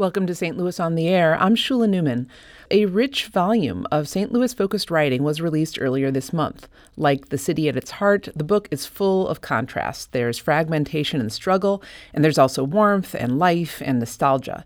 Welcome to St. Louis on the Air. I'm Shula Neuman. A rich volume of St. Louis focused writing was released earlier this month. Like The City at Its Heart, the book is full of contrast. There's fragmentation and struggle, and there's also warmth and life and nostalgia.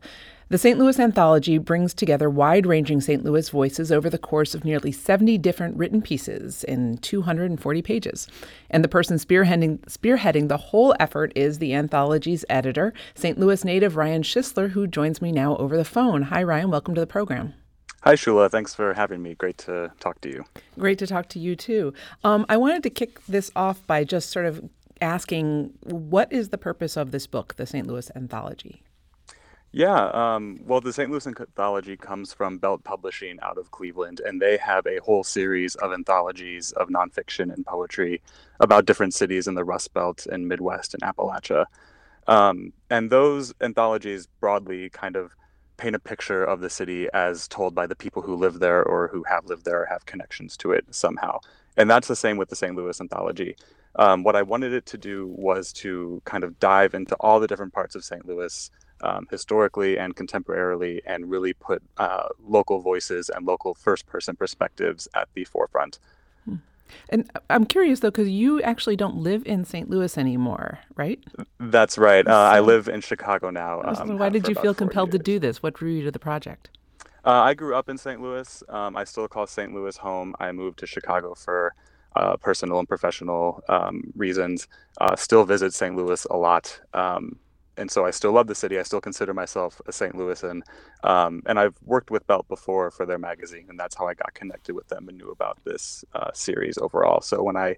The St. Louis Anthology brings together wide ranging St. Louis voices over the course of nearly 70 different written pieces in 240 pages. And the person spearheading, spearheading the whole effort is the anthology's editor, St. Louis native Ryan Schuessler, who joins me now over the phone. Hi, Ryan. Welcome to the program. Hi, Shula. Thanks for having me. Great to talk to you. Great to talk to you, too. Um, I wanted to kick this off by just sort of asking what is the purpose of this book, the St. Louis Anthology? Yeah, um, well, the St. Louis Anthology comes from Belt Publishing out of Cleveland, and they have a whole series of anthologies of nonfiction and poetry about different cities in the Rust Belt and Midwest and Appalachia. Um, and those anthologies broadly kind of paint a picture of the city as told by the people who live there or who have lived there or have connections to it somehow. And that's the same with the St. Louis Anthology. Um, what I wanted it to do was to kind of dive into all the different parts of St. Louis um, historically and contemporarily and really put uh, local voices and local first person perspectives at the forefront. Hmm. And I'm curious though, because you actually don't live in St. Louis anymore, right? That's right. Uh, I live in Chicago now. Um, why did you feel compelled years. to do this? What drew you to the project? Uh, I grew up in St. Louis. Um, I still call St. Louis home. I moved to Chicago for uh, personal and professional um, reasons. Uh, still visit St. Louis a lot. Um, and so I still love the city. I still consider myself a St. Louisan, um, and I've worked with Belt before for their magazine, and that's how I got connected with them and knew about this uh, series overall. So when I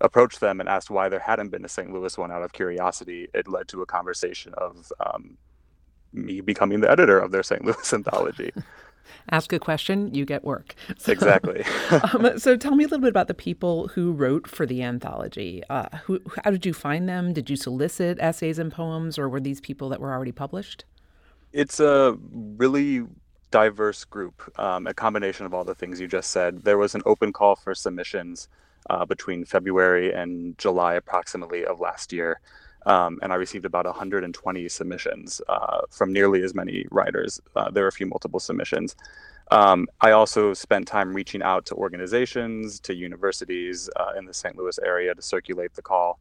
approached them and asked why there hadn't been a St. Louis one out of curiosity, it led to a conversation of um, me becoming the editor of their St. Louis anthology. Ask a question, you get work. So, exactly. um, so tell me a little bit about the people who wrote for the anthology. Uh, who, how did you find them? Did you solicit essays and poems, or were these people that were already published? It's a really diverse group, um, a combination of all the things you just said. There was an open call for submissions uh, between February and July, approximately, of last year. Um, and I received about 120 submissions uh, from nearly as many writers. Uh, there were a few multiple submissions. Um, I also spent time reaching out to organizations, to universities uh, in the St. Louis area to circulate the call,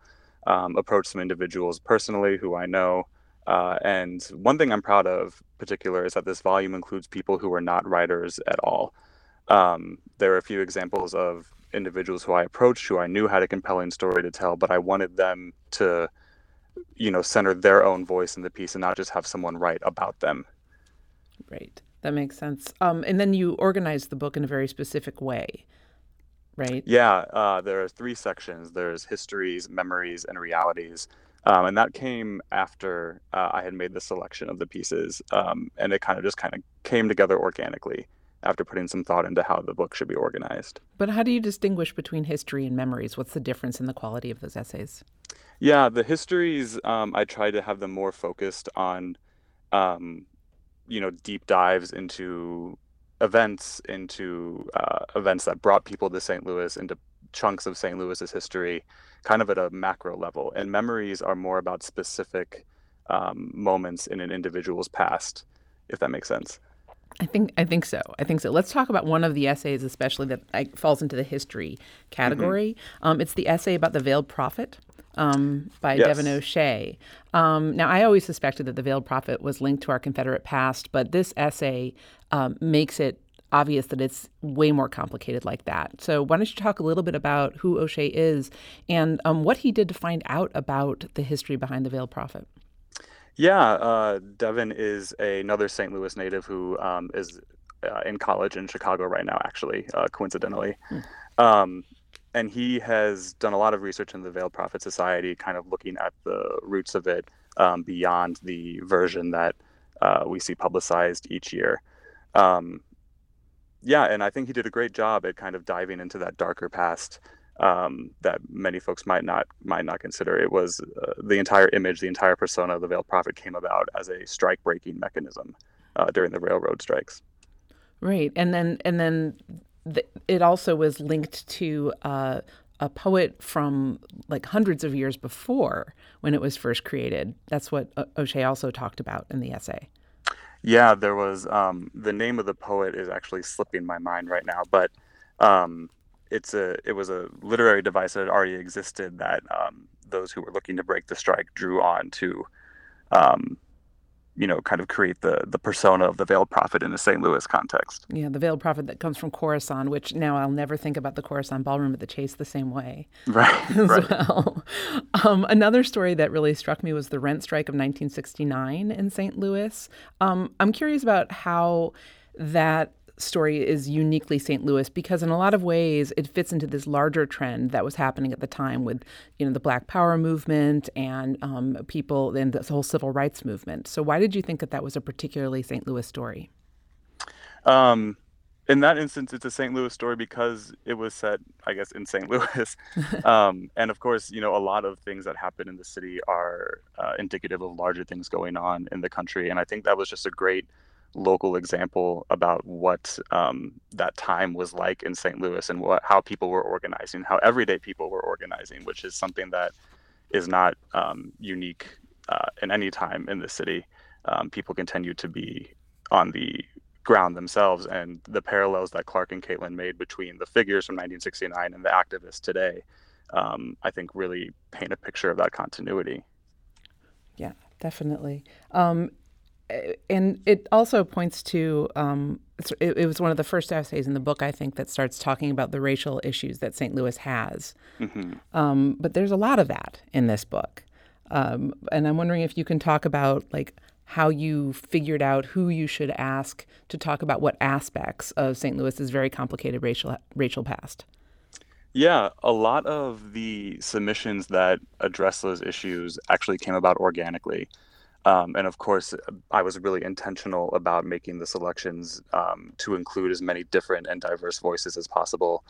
um, approach some individuals personally who I know. Uh, and one thing I'm proud of, particular, is that this volume includes people who are not writers at all. Um, there are a few examples of individuals who I approached who I knew had a compelling story to tell, but I wanted them to you know center their own voice in the piece and not just have someone write about them. Right. That makes sense. Um, and then you organize the book in a very specific way right? Yeah uh, there are three sections. There's histories memories and realities. Um, and that came after uh, i had made the selection of the pieces um, and it kind of just kind of came together organically after putting some thought into how the book should be organized. But how do you distinguish between history and memories? What's the difference in the quality of those essays yeah, the histories, um, I try to have them more focused on, um, you know, deep dives into events, into uh, events that brought people to St. Louis, into chunks of St. Louis's history, kind of at a macro level. And memories are more about specific um, moments in an individual's past, if that makes sense. I think I think so. I think so. Let's talk about one of the essays, especially that falls into the history category. Mm-hmm. Um, it's the essay about the veiled prophet um, by yes. Devin O'Shea. Um, now, I always suspected that the veiled prophet was linked to our Confederate past, but this essay um, makes it obvious that it's way more complicated like that. So, why don't you talk a little bit about who O'Shea is and um, what he did to find out about the history behind the veiled prophet? Yeah, uh, Devin is a, another St. Louis native who um, is uh, in college in Chicago right now, actually, uh, coincidentally. Hmm. And he has done a lot of research in the Veiled Prophet Society, kind of looking at the roots of it um, beyond the version that uh, we see publicized each year. Um, yeah, and I think he did a great job at kind of diving into that darker past um, that many folks might not might not consider. It was uh, the entire image, the entire persona of the Veiled Prophet came about as a strike breaking mechanism uh, during the railroad strikes. Right, and then and then it also was linked to uh, a poet from like hundreds of years before when it was first created. That's what o- O'Shea also talked about in the essay. Yeah, there was um, the name of the poet is actually slipping my mind right now, but um, it's a it was a literary device that had already existed that um, those who were looking to break the strike drew on to um, you know, kind of create the the persona of the veiled prophet in the St. Louis context. Yeah, the veiled prophet that comes from Khorassan, which now I'll never think about the Khorassan ballroom at the Chase the same way. Right. As right. well. Um, another story that really struck me was the rent strike of 1969 in St. Louis. Um, I'm curious about how that story is uniquely St. Louis because in a lot of ways it fits into this larger trend that was happening at the time with you know the Black Power movement and um, people and the whole civil rights movement. So why did you think that that was a particularly St. Louis story? Um, in that instance, it's a St. Louis story because it was set, I guess, in St. Louis. um, and of course, you know, a lot of things that happen in the city are uh, indicative of larger things going on in the country. And I think that was just a great local example about what um, that time was like in St. Louis and what how people were organizing, how everyday people were organizing, which is something that is not um, unique uh, in any time in the city. Um, people continue to be on the ground themselves, and the parallels that Clark and Caitlin made between the figures from 1969 and the activists today, um, I think, really paint a picture of that continuity. Yeah, definitely. Um, and it also points to um, it, it, was one of the first essays in the book I think that starts talking about the racial issues that St. Louis has. Mm-hmm. Um, but there's a lot of that in this book, um, and I'm wondering if you can talk about like how you figured out who you should ask to talk about what aspects of St. Louis's very complicated racial racial past. Yeah, a lot of the submissions that address those issues actually came about organically. Um, and of course, I was really intentional about making the selections um, to include as many different and diverse voices as possible.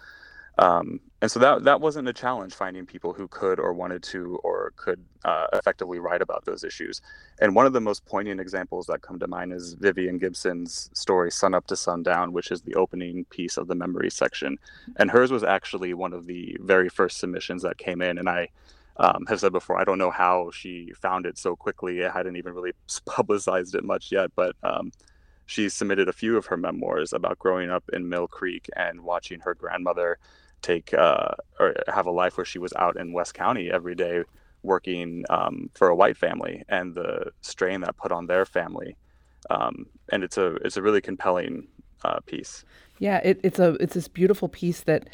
Um, and so that that wasn't a challenge finding people who could or wanted to or could uh, effectively write about those issues. And one of the most poignant examples that come to mind is Vivian Gibson's story "Sun Up to Sundown," which is the opening piece of the memory section. And hers was actually one of the very first submissions that came in, and I um, have said before, I don't know how she found it so quickly. I hadn't even really publicized it much yet, but um, she submitted a few of her memoirs about growing up in Mill Creek and watching her grandmother take uh, or have a life where she was out in West County every day working um, for a white family and the strain that put on their family. Um, and it's a it's a really compelling uh, piece. Yeah, it, it's a it's this beautiful piece that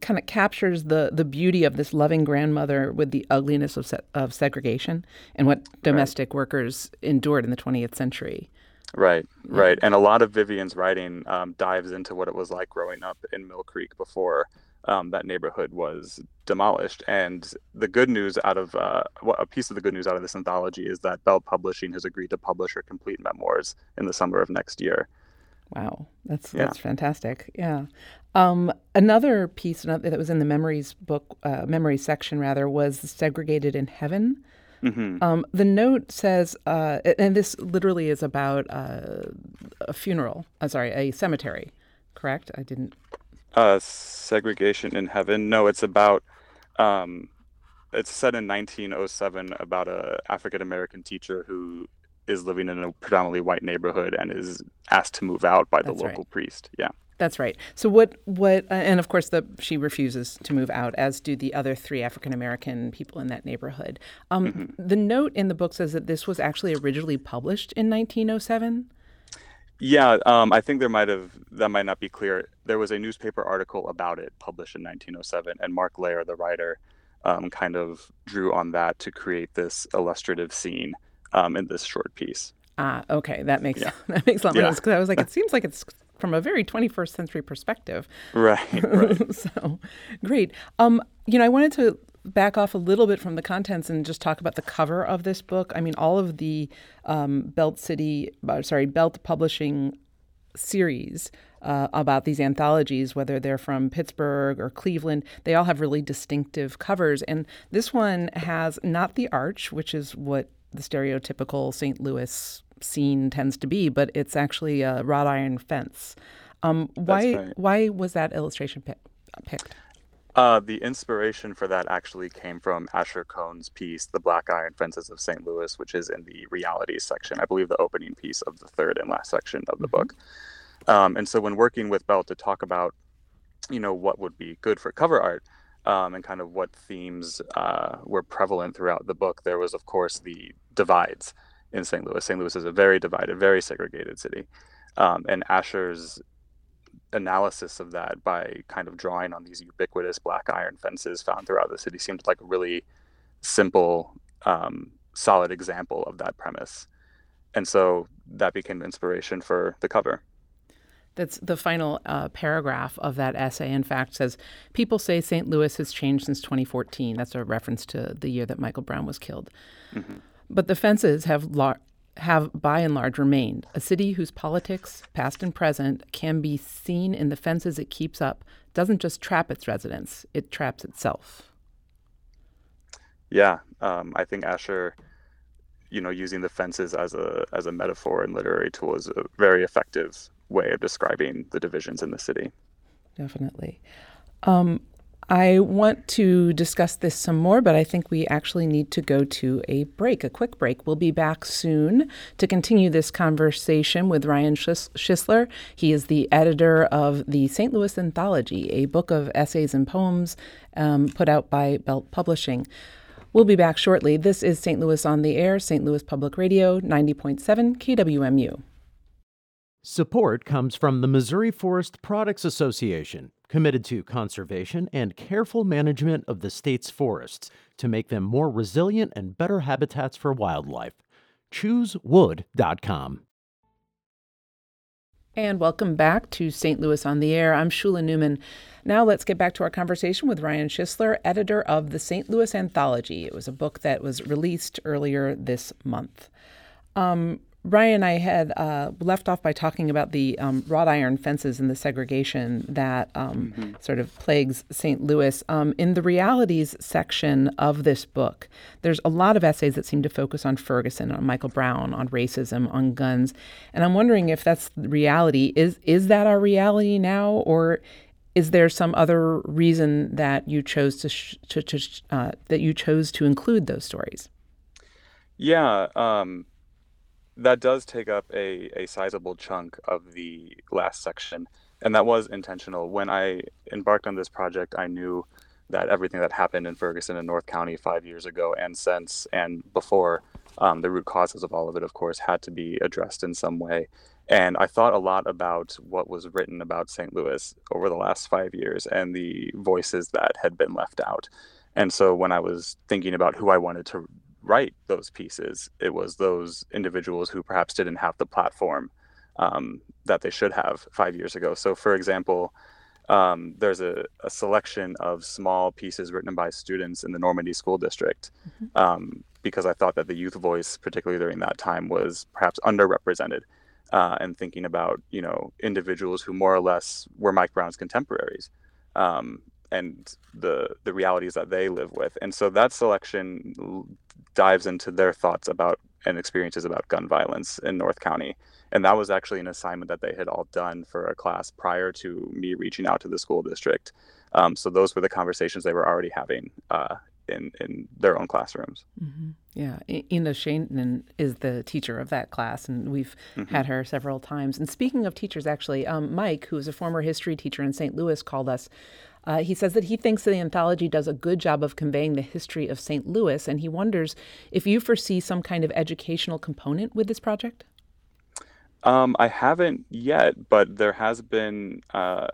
kind of captures the the beauty of this loving grandmother with the ugliness of se- of segregation and what domestic right. workers endured in the 20th century. Right, right, and a lot of Vivian's writing um, dives into what it was like growing up in Mill Creek before um, that neighborhood was demolished. And the good news out of uh, a piece of the good news out of this anthology is that Belt Publishing has agreed to publish her complete memoirs in the summer of next year. Wow, that's yeah. that's fantastic. Yeah. Um, another piece that was in the memories book, uh, memory section rather, was segregated in heaven. Mm-hmm. Um, the note says, uh, and this literally is about uh, a funeral. I'm uh, sorry, a cemetery. Correct? I didn't. Uh, segregation in heaven. No, it's about. Um, it's set in 1907 about a African American teacher who is living in a predominantly white neighborhood and is asked to move out by the That's local right. priest. Yeah. That's right. So what what uh, and of course the she refuses to move out as do the other three African American people in that neighborhood. Um, mm-hmm. the note in the book says that this was actually originally published in 1907. Yeah, um, I think there might have that might not be clear. There was a newspaper article about it published in 1907 and Mark Lehr the writer um, kind of drew on that to create this illustrative scene um, in this short piece. Ah, okay, that makes yeah. that makes a lot more sense because I was like, it seems like it's from a very 21st century perspective. Right. right. so, great. Um, you know, I wanted to back off a little bit from the contents and just talk about the cover of this book. I mean, all of the um, Belt City, uh, sorry, Belt Publishing series uh, about these anthologies, whether they're from Pittsburgh or Cleveland, they all have really distinctive covers. And this one has not the arch, which is what the stereotypical St. Louis scene tends to be, but it's actually a wrought iron fence. Um, why right. why was that illustration pick, picked? Uh, the inspiration for that actually came from Asher Cohn's piece, The Black Iron Fences of St. Louis, which is in the realities section, I believe the opening piece of the third and last section of the mm-hmm. book. Um, and so when working with Bell to talk about, you know, what would be good for cover art um, and kind of what themes uh, were prevalent throughout the book, there was, of course, the divides in St. Louis. St. Louis is a very divided, very segregated city. Um, and Asher's analysis of that by kind of drawing on these ubiquitous black iron fences found throughout the city seemed like a really simple, um, solid example of that premise. And so that became inspiration for the cover. That's the final uh, paragraph of that essay, in fact, says People say St. Louis has changed since 2014. That's a reference to the year that Michael Brown was killed. Mm-hmm. But the fences have lar- have by and large remained. A city whose politics, past and present, can be seen in the fences it keeps up doesn't just trap its residents, it traps itself. Yeah, um, I think Asher, you know, using the fences as a as a metaphor and literary tool is a very effective way of describing the divisions in the city. Definitely. Um, I want to discuss this some more, but I think we actually need to go to a break, a quick break. We'll be back soon to continue this conversation with Ryan Schuessler. He is the editor of the St. Louis Anthology, a book of essays and poems um, put out by Belt Publishing. We'll be back shortly. This is St. Louis on the Air, St. Louis Public Radio, 90.7 KWMU. Support comes from the Missouri Forest Products Association, committed to conservation and careful management of the state's forests to make them more resilient and better habitats for wildlife. ChooseWood.com. And welcome back to St. Louis on the Air. I'm Shula Neuman. Now let's get back to our conversation with Ryan Schuessler, editor of the St. Louis Anthology. It was a book that was released earlier this month. Um, Ryan, I had uh, left off by talking about the um, wrought iron fences and the segregation that um, mm-hmm. sort of plagues St. Louis. Um, in the realities section of this book, there's a lot of essays that seem to focus on Ferguson, on Michael Brown, on racism, on guns, and I'm wondering if that's reality. Is is that our reality now, or is there some other reason that you chose to, sh- to, to uh, that you chose to include those stories? Yeah um, that does take up a, a sizable chunk of the last section. And that was intentional. When I embarked on this project, I knew that everything that happened in Ferguson and North County five years ago and since and before, um, the root causes of all of it, of course, had to be addressed in some way. And I thought a lot about what was written about St. Louis over the last five years and the voices that had been left out. And so when I was thinking about who I wanted to write those pieces, it was those individuals who perhaps didn't have the platform um, that they should have five years ago. So, for example, um, there's a, a, selection of small pieces written by students in the Normandy School District mm-hmm. um, because I thought that the youth voice, particularly during that time, was perhaps underrepresented. Uh, and thinking about you know individuals who more or less were Mike Brown's contemporaries, um, and the the realities that they live with. And so that selection dives into their thoughts about and experiences about gun violence in North County. And that was actually an assignment that they had all done for a class prior to me reaching out to the school district. Um, so those were the conversations they were already having uh, in in their own classrooms. Mm-hmm. Yeah, Ina Shanan is the teacher of that class, and we've mm-hmm. had her several times. And speaking of teachers, actually, um, Mike, who is a former history teacher in St. Louis, called us uh, he says that he thinks the anthology does a good job of conveying the history of St. Louis, and he wonders if you foresee some kind of educational component with this project. Um, I haven't yet, but there has been. Uh,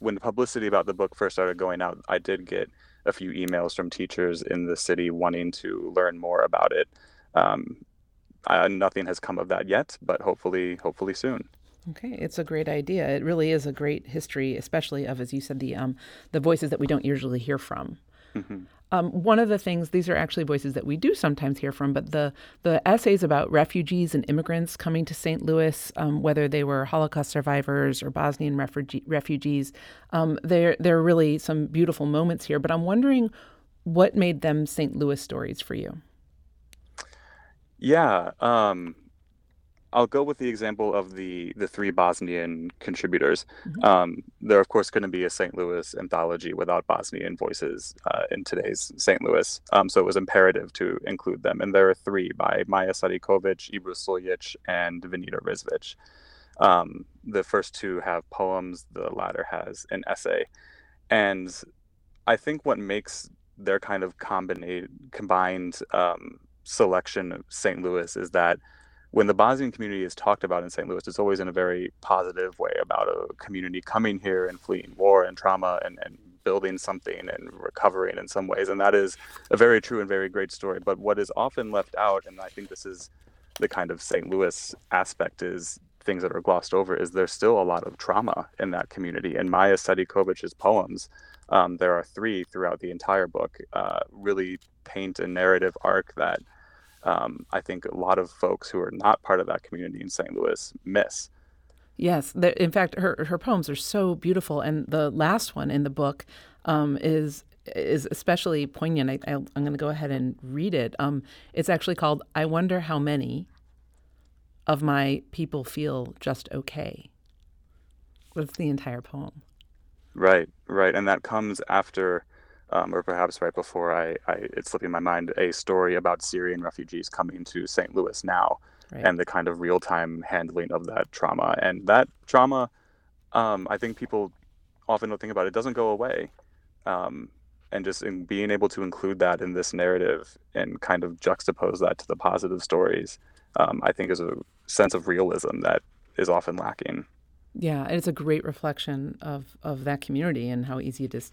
when the publicity about the book first started going out, I did get a few emails from teachers in the city wanting to learn more about it. Um, nothing has come of that yet, but hopefully, hopefully soon. Okay, it's a great idea. It really is a great history, especially of, as you said, the um, the voices that we don't usually hear from. Mm-hmm. Um, one of the things these are actually voices that we do sometimes hear from, but the the essays about refugees and immigrants coming to St. Louis, um, whether they were Holocaust survivors or Bosnian refugee, refugees, um, there there are really some beautiful moments here. But I'm wondering what made them St. Louis stories for you. Yeah, um, I'll go with the example of the the three Bosnian contributors. Mm-hmm. Um, there, of course, couldn't be a St. Louis anthology without Bosnian voices uh, in today's St. Louis. Um, so it was imperative to include them. And there are three by Maja Sadikovic, Ibra Suljic, and Venita Rizvic. Um, the first two have poems. The latter has an essay. And I think what makes their kind of combined combined um, selection of St. Louis is that when the Bosnian community is talked about in St. Louis, it's always in a very positive way about a community coming here and fleeing war and trauma and, and building something and recovering in some ways. And that is a very true and very great story. But what is often left out, and I think this is the kind of St. Louis aspect, is things that are glossed over, is there's still a lot of trauma in that community. And Maja Sadikovic's poems, um, there are three throughout the entire book, uh, really paint a narrative arc that um, I think a lot of folks who are not part of that community in St. Louis miss. Yes, the, in fact, her her poems are so beautiful, and the last one in the book um, is is especially poignant. I, am going to go ahead and read it. Um, it's actually called "I Wonder How Many of My People Feel Just Okay." That's the entire poem. Right, right, and that comes after um, or perhaps right before I, I, it's slipping my mind, a story about Syrian refugees coming to St. Louis now right. and the kind of real time handling of that trauma. And that trauma, um, I think people often don't think about it, doesn't go away. Um, and just in being able to include that in this narrative and kind of juxtapose that to the positive stories, um, I think is a sense of realism that is often lacking. Yeah, it's a great reflection of, of that community and how easy it is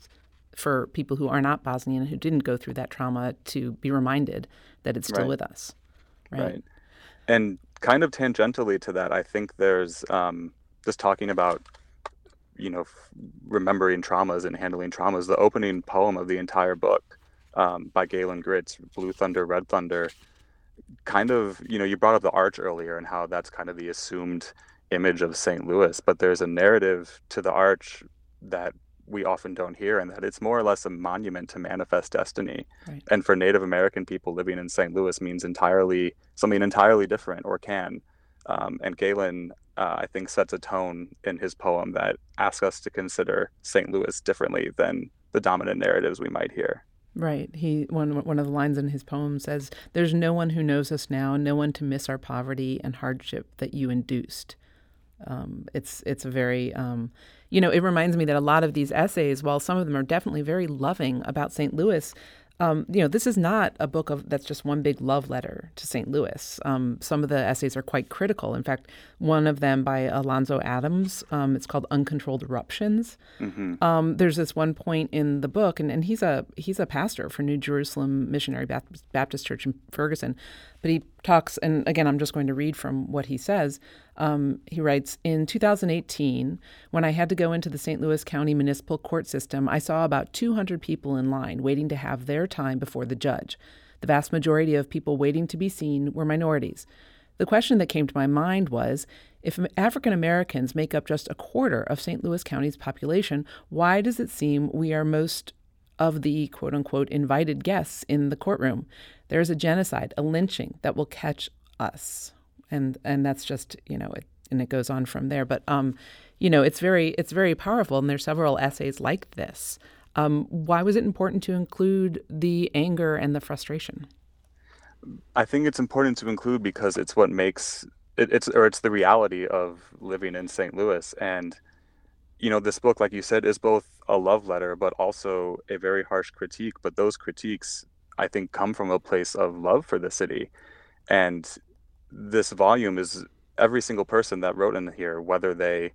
for people who are not Bosnian who didn't go through that trauma to be reminded that it's still right. with us. Right? right. And kind of tangentially to that, I think there's um, just talking about, you know, f- remembering traumas and handling traumas. The opening poem of the entire book um, by Galen Gritz, Blue Thunder, Red Thunder, kind of, you know, you brought up the arch earlier and how that's kind of the assumed image of St. Louis, but there's a narrative to the arch that we often don't hear, and that it's more or less a monument to manifest destiny. Right. And for Native American people living in St. Louis means entirely something entirely different, or can. Um, and Galen, uh, I think, sets a tone in his poem that asks us to consider St. Louis differently than the dominant narratives we might hear. Right. He one one of the lines in his poem says, "There's no one who knows us now, no one to miss our poverty and hardship that you induced." Um, it's it's a very um, you know, it reminds me that a lot of these essays, while some of them are definitely very loving about St. Louis, um, you know, this is not a book of that's just one big love letter to St. Louis. Um, some of the essays are quite critical. In fact, one of them by Alonzo Adams, um, it's called "Uncontrolled Eruptions." Mm-hmm. Um, there's this one point in the book, and, and he's a he's a pastor for New Jerusalem Missionary Baptist Church in Ferguson, but he talks, and again, I'm just going to read from what he says. Um, he writes In 2018, when I had to go into the St. Louis County Municipal Court system, I saw about 200 people in line waiting to have their time before the judge. The vast majority of people waiting to be seen were minorities. The question that came to my mind was if African Americans make up just a quarter of St. Louis County's population, why does it seem we are most of the quote unquote invited guests in the courtroom? There is a genocide, a lynching that will catch us, and and that's just you know it, and it goes on from there. But um, you know, it's very it's very powerful, and there's several essays like this. Um, why was it important to include the anger and the frustration? I think it's important to include because it's what makes it, it's or it's the reality of living in St. Louis and you know this book like you said is both a love letter but also a very harsh critique but those critiques I think come from a place of love for the city. And this volume is every single person that wrote in here, whether they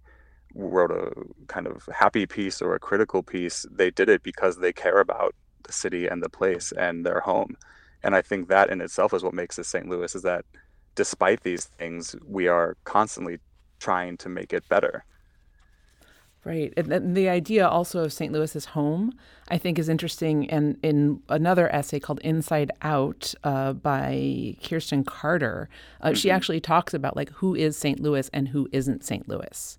wrote a kind of happy piece or a critical piece, they did it because they care about the city and the place and their home. And I think that in itself is what makes us St. Louis is that despite these things, we are constantly trying to make it better. Right. And the idea also of St. Louis as home, I think, is interesting. And in another essay called Inside Out uh, by Kirsten Carter, uh, mm-hmm. she actually talks about like who is St. Louis and who isn't St. Louis.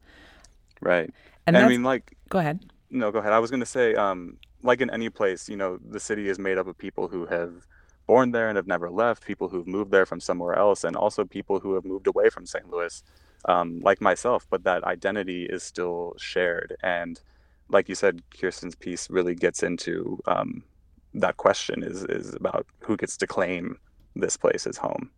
Right. And I mean, like, go ahead. No, go ahead. I was going to say, um, like in any place, you know, the city is made up of people who have born there and have never left, people who've moved there from somewhere else, and also people who have moved away from St. Louis, um, like myself, but that identity is still shared. And like you said, Kirsten's piece really gets into um, that question is, is about who gets to claim this place as home.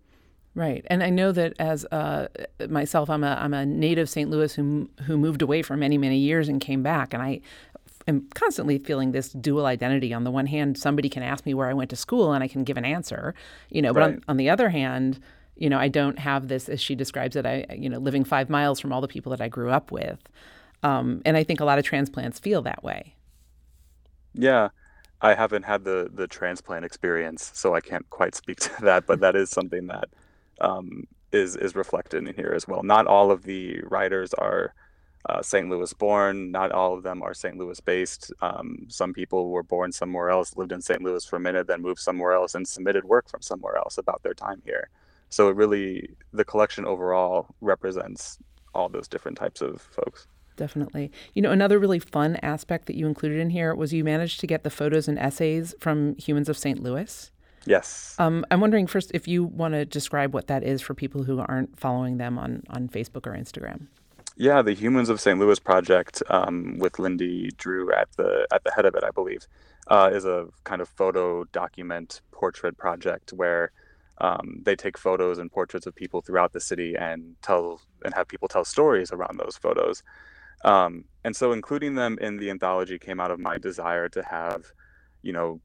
Right, and I know that as uh, myself, I'm a I'm a native St. Louis who who moved away for many many years and came back, and I am constantly feeling this dual identity. On the one hand, somebody can ask me where I went to school, and I can give an answer, you know. But right. on, on the other hand, you know, I don't have this, as she describes it. I you know, living five miles from all the people that I grew up with, um, and I think a lot of transplants feel that way. Yeah, I haven't had the the transplant experience, so I can't quite speak to that. But that is something that um, is is reflected in here as well. Not all of the writers are uh, St. Louis born. Not all of them are St. Louis based. Um, some people were born somewhere else, lived in St. Louis for a minute, then moved somewhere else and submitted work from somewhere else about their time here. So it really, the collection overall represents all those different types of folks. Definitely. You know, another really fun aspect that you included in here was you managed to get the photos and essays from Humans of St. Louis. Yes. Um, I'm wondering first if you want to describe what that is for people who aren't following them on, on Facebook or Instagram. Yeah, the Humans of St. Louis project, um, with Lindy Drew at the at the head of it, I believe, uh, is a kind of photo document portrait project where um, they take photos and portraits of people throughout the city and tell and have people tell stories around those photos. Um, and so, including them in the anthology came out of my desire to have, you know,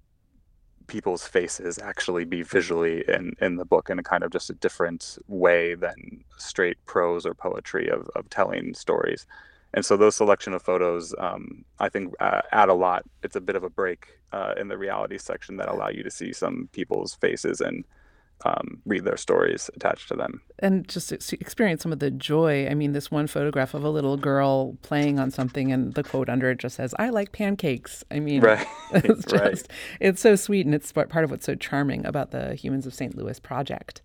people's faces actually be visually in, in the book in a kind of just a different way than straight prose or poetry of, of telling stories. And so those selection of photos, um, I think, uh, add a lot. It's a bit of a break uh, in the reality section that allow you to see some people's faces and um, read their stories attached to them. And just experience some of the joy. I mean, this one photograph of a little girl playing on something, and the quote under it just says, I like pancakes. I mean, right. it's just, right. it's so sweet. And it's part of what's so charming about the Humans of St. Louis project.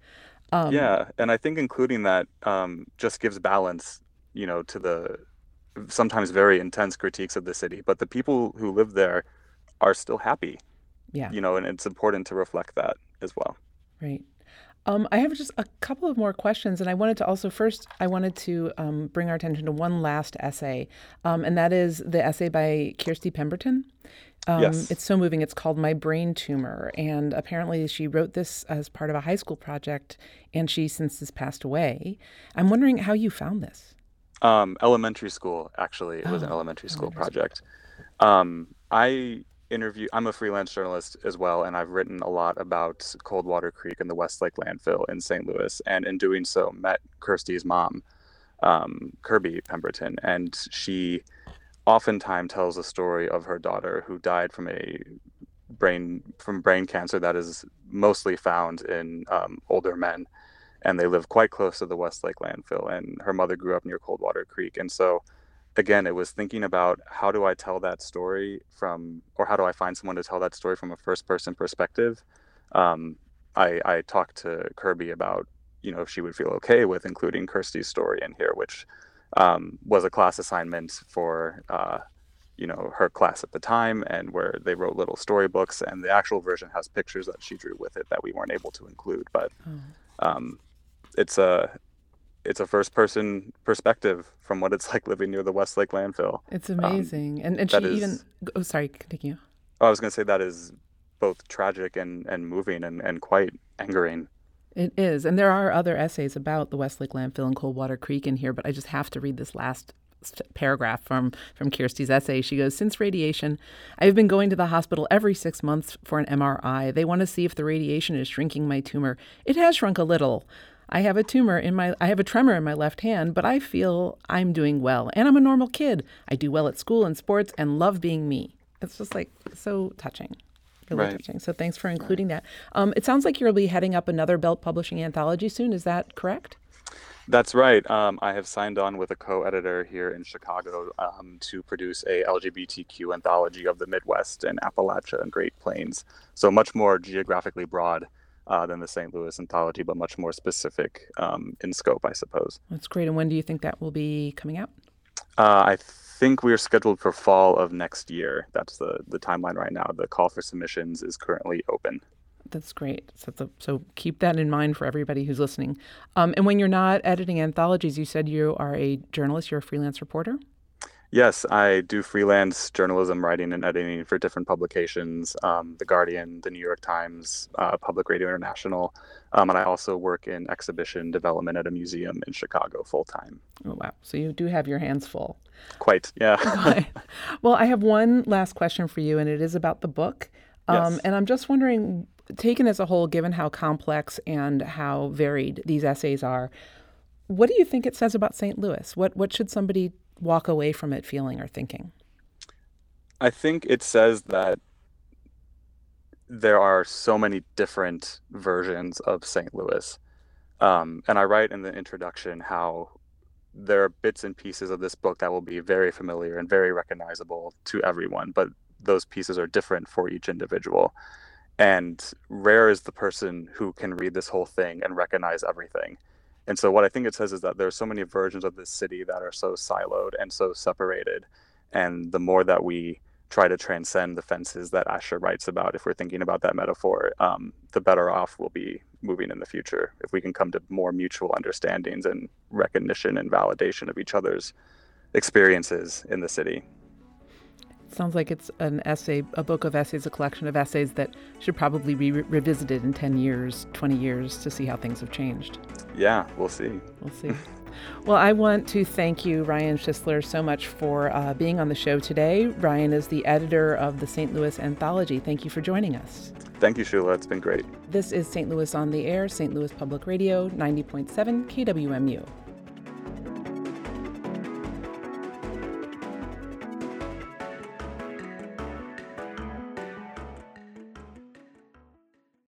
Um, yeah. And I think including that um, just gives balance, you know, to the sometimes very intense critiques of the city. But the people who live there are still happy. Yeah. You know, and it's important to reflect that as well. Right. Um, I have just a couple of more questions, and I wanted to also first I wanted to um, bring our attention to one last essay, um, and that is the essay by Kirsty Pemberton. Um, yes. It's so moving. It's called My Brain Tumor, and apparently she wrote this as part of a high school project, and she since has passed away. I'm wondering how you found this. Um, elementary school, actually, it was an oh, elementary school elementary project. Um, I interview i'm a freelance journalist as well and i've written a lot about coldwater creek and the westlake landfill in st louis and in doing so met kirsty's mom um, kirby pemberton and she oftentimes tells a story of her daughter who died from a brain from brain cancer that is mostly found in um, older men and they live quite close to the westlake landfill and her mother grew up near coldwater creek and so again, it was thinking about how do I tell that story from, or how do I find someone to tell that story from a first person perspective. Um, I, I talked to Kirby about, you know, if she would feel okay with including Kirsty's story in here, which um, was a class assignment for, uh, you know, her class at the time, and where they wrote little storybooks, and the actual version has pictures that she drew with it that we weren't able to include. But oh. um, it's a it's a first person perspective from what it's like living near the Westlake landfill. It's um, amazing. Um, and and she is, even oh sorry, continue. Oh, I was gonna say that is both tragic and, and moving and, and quite angering. It is. And there are other essays about the Westlake landfill and Coldwater Creek in here, but I just have to read this last paragraph from from Kirsty's essay. She goes, "Since radiation, I've been going to the hospital every 6 months for an MRI. They want to see if the radiation is shrinking my tumor. It has shrunk a little. I have a tumor in my I have a tremor in my left hand, but I feel I'm doing well and I'm a normal kid. I do well at school and sports and love being me. It's just like so touching. Really right. touching. So thanks for including right. that. Um, it sounds like you'll be heading up another Belt Publishing anthology soon. Is that correct? That's right. Um, I have signed on with a co-editor here in Chicago um, to produce a LGBTQ anthology of the Midwest and Appalachia and Great Plains. So much more geographically broad uh, than the St. Louis anthology, but much more specific um, in scope, I suppose. That's great. And when do you think that will be coming out? Uh, I think we are scheduled for fall of next year. That's the, the timeline right now. The call for submissions is currently open. That's great. So, so keep that in mind for everybody who's listening. Um, and when you're not editing anthologies, you said you are a journalist, you're a freelance reporter? Yes, I do freelance journalism, writing and editing for different publications, um, The Guardian, The New York Times, uh, Public Radio International, um, and I also work in exhibition development at a museum in Chicago full time. Oh, wow. So you do have your hands full. Quite, yeah. well, I have one last question for you, and it is about the book. Um, yes. And I'm just wondering, taken as a whole, given how complex and how varied these essays are, what do you think it says about St. Louis? What what should somebody walk away from it feeling or thinking? I think it says that there are so many different versions of St. Louis. Um, and I write in the introduction how there are bits and pieces of this book that will be very familiar and very recognizable to everyone, but those pieces are different for each individual. And rare is the person who can read this whole thing and recognize everything. And so what I think it says is that there's so many versions of this city that are so siloed and so separated. And the more that we try to transcend the fences that Asher writes about, if we're thinking about that metaphor, um, the better off we'll be moving in the future if we can come to more mutual understandings and recognition and validation of each other's experiences in the city. Sounds like it's an essay, a book of essays, a collection of essays that should probably be re- revisited in 10 years, 20 years to see how things have changed. Yeah, we'll see. We'll see. well, I want to thank you, Ryan Schuessler, so much for uh, being on the show today. Ryan is the editor of the St. Louis Anthology. Thank you for joining us. Thank you, Shula. It's been great. This is St. Louis on the Air, St. Louis Public Radio, 90.7 KWMU.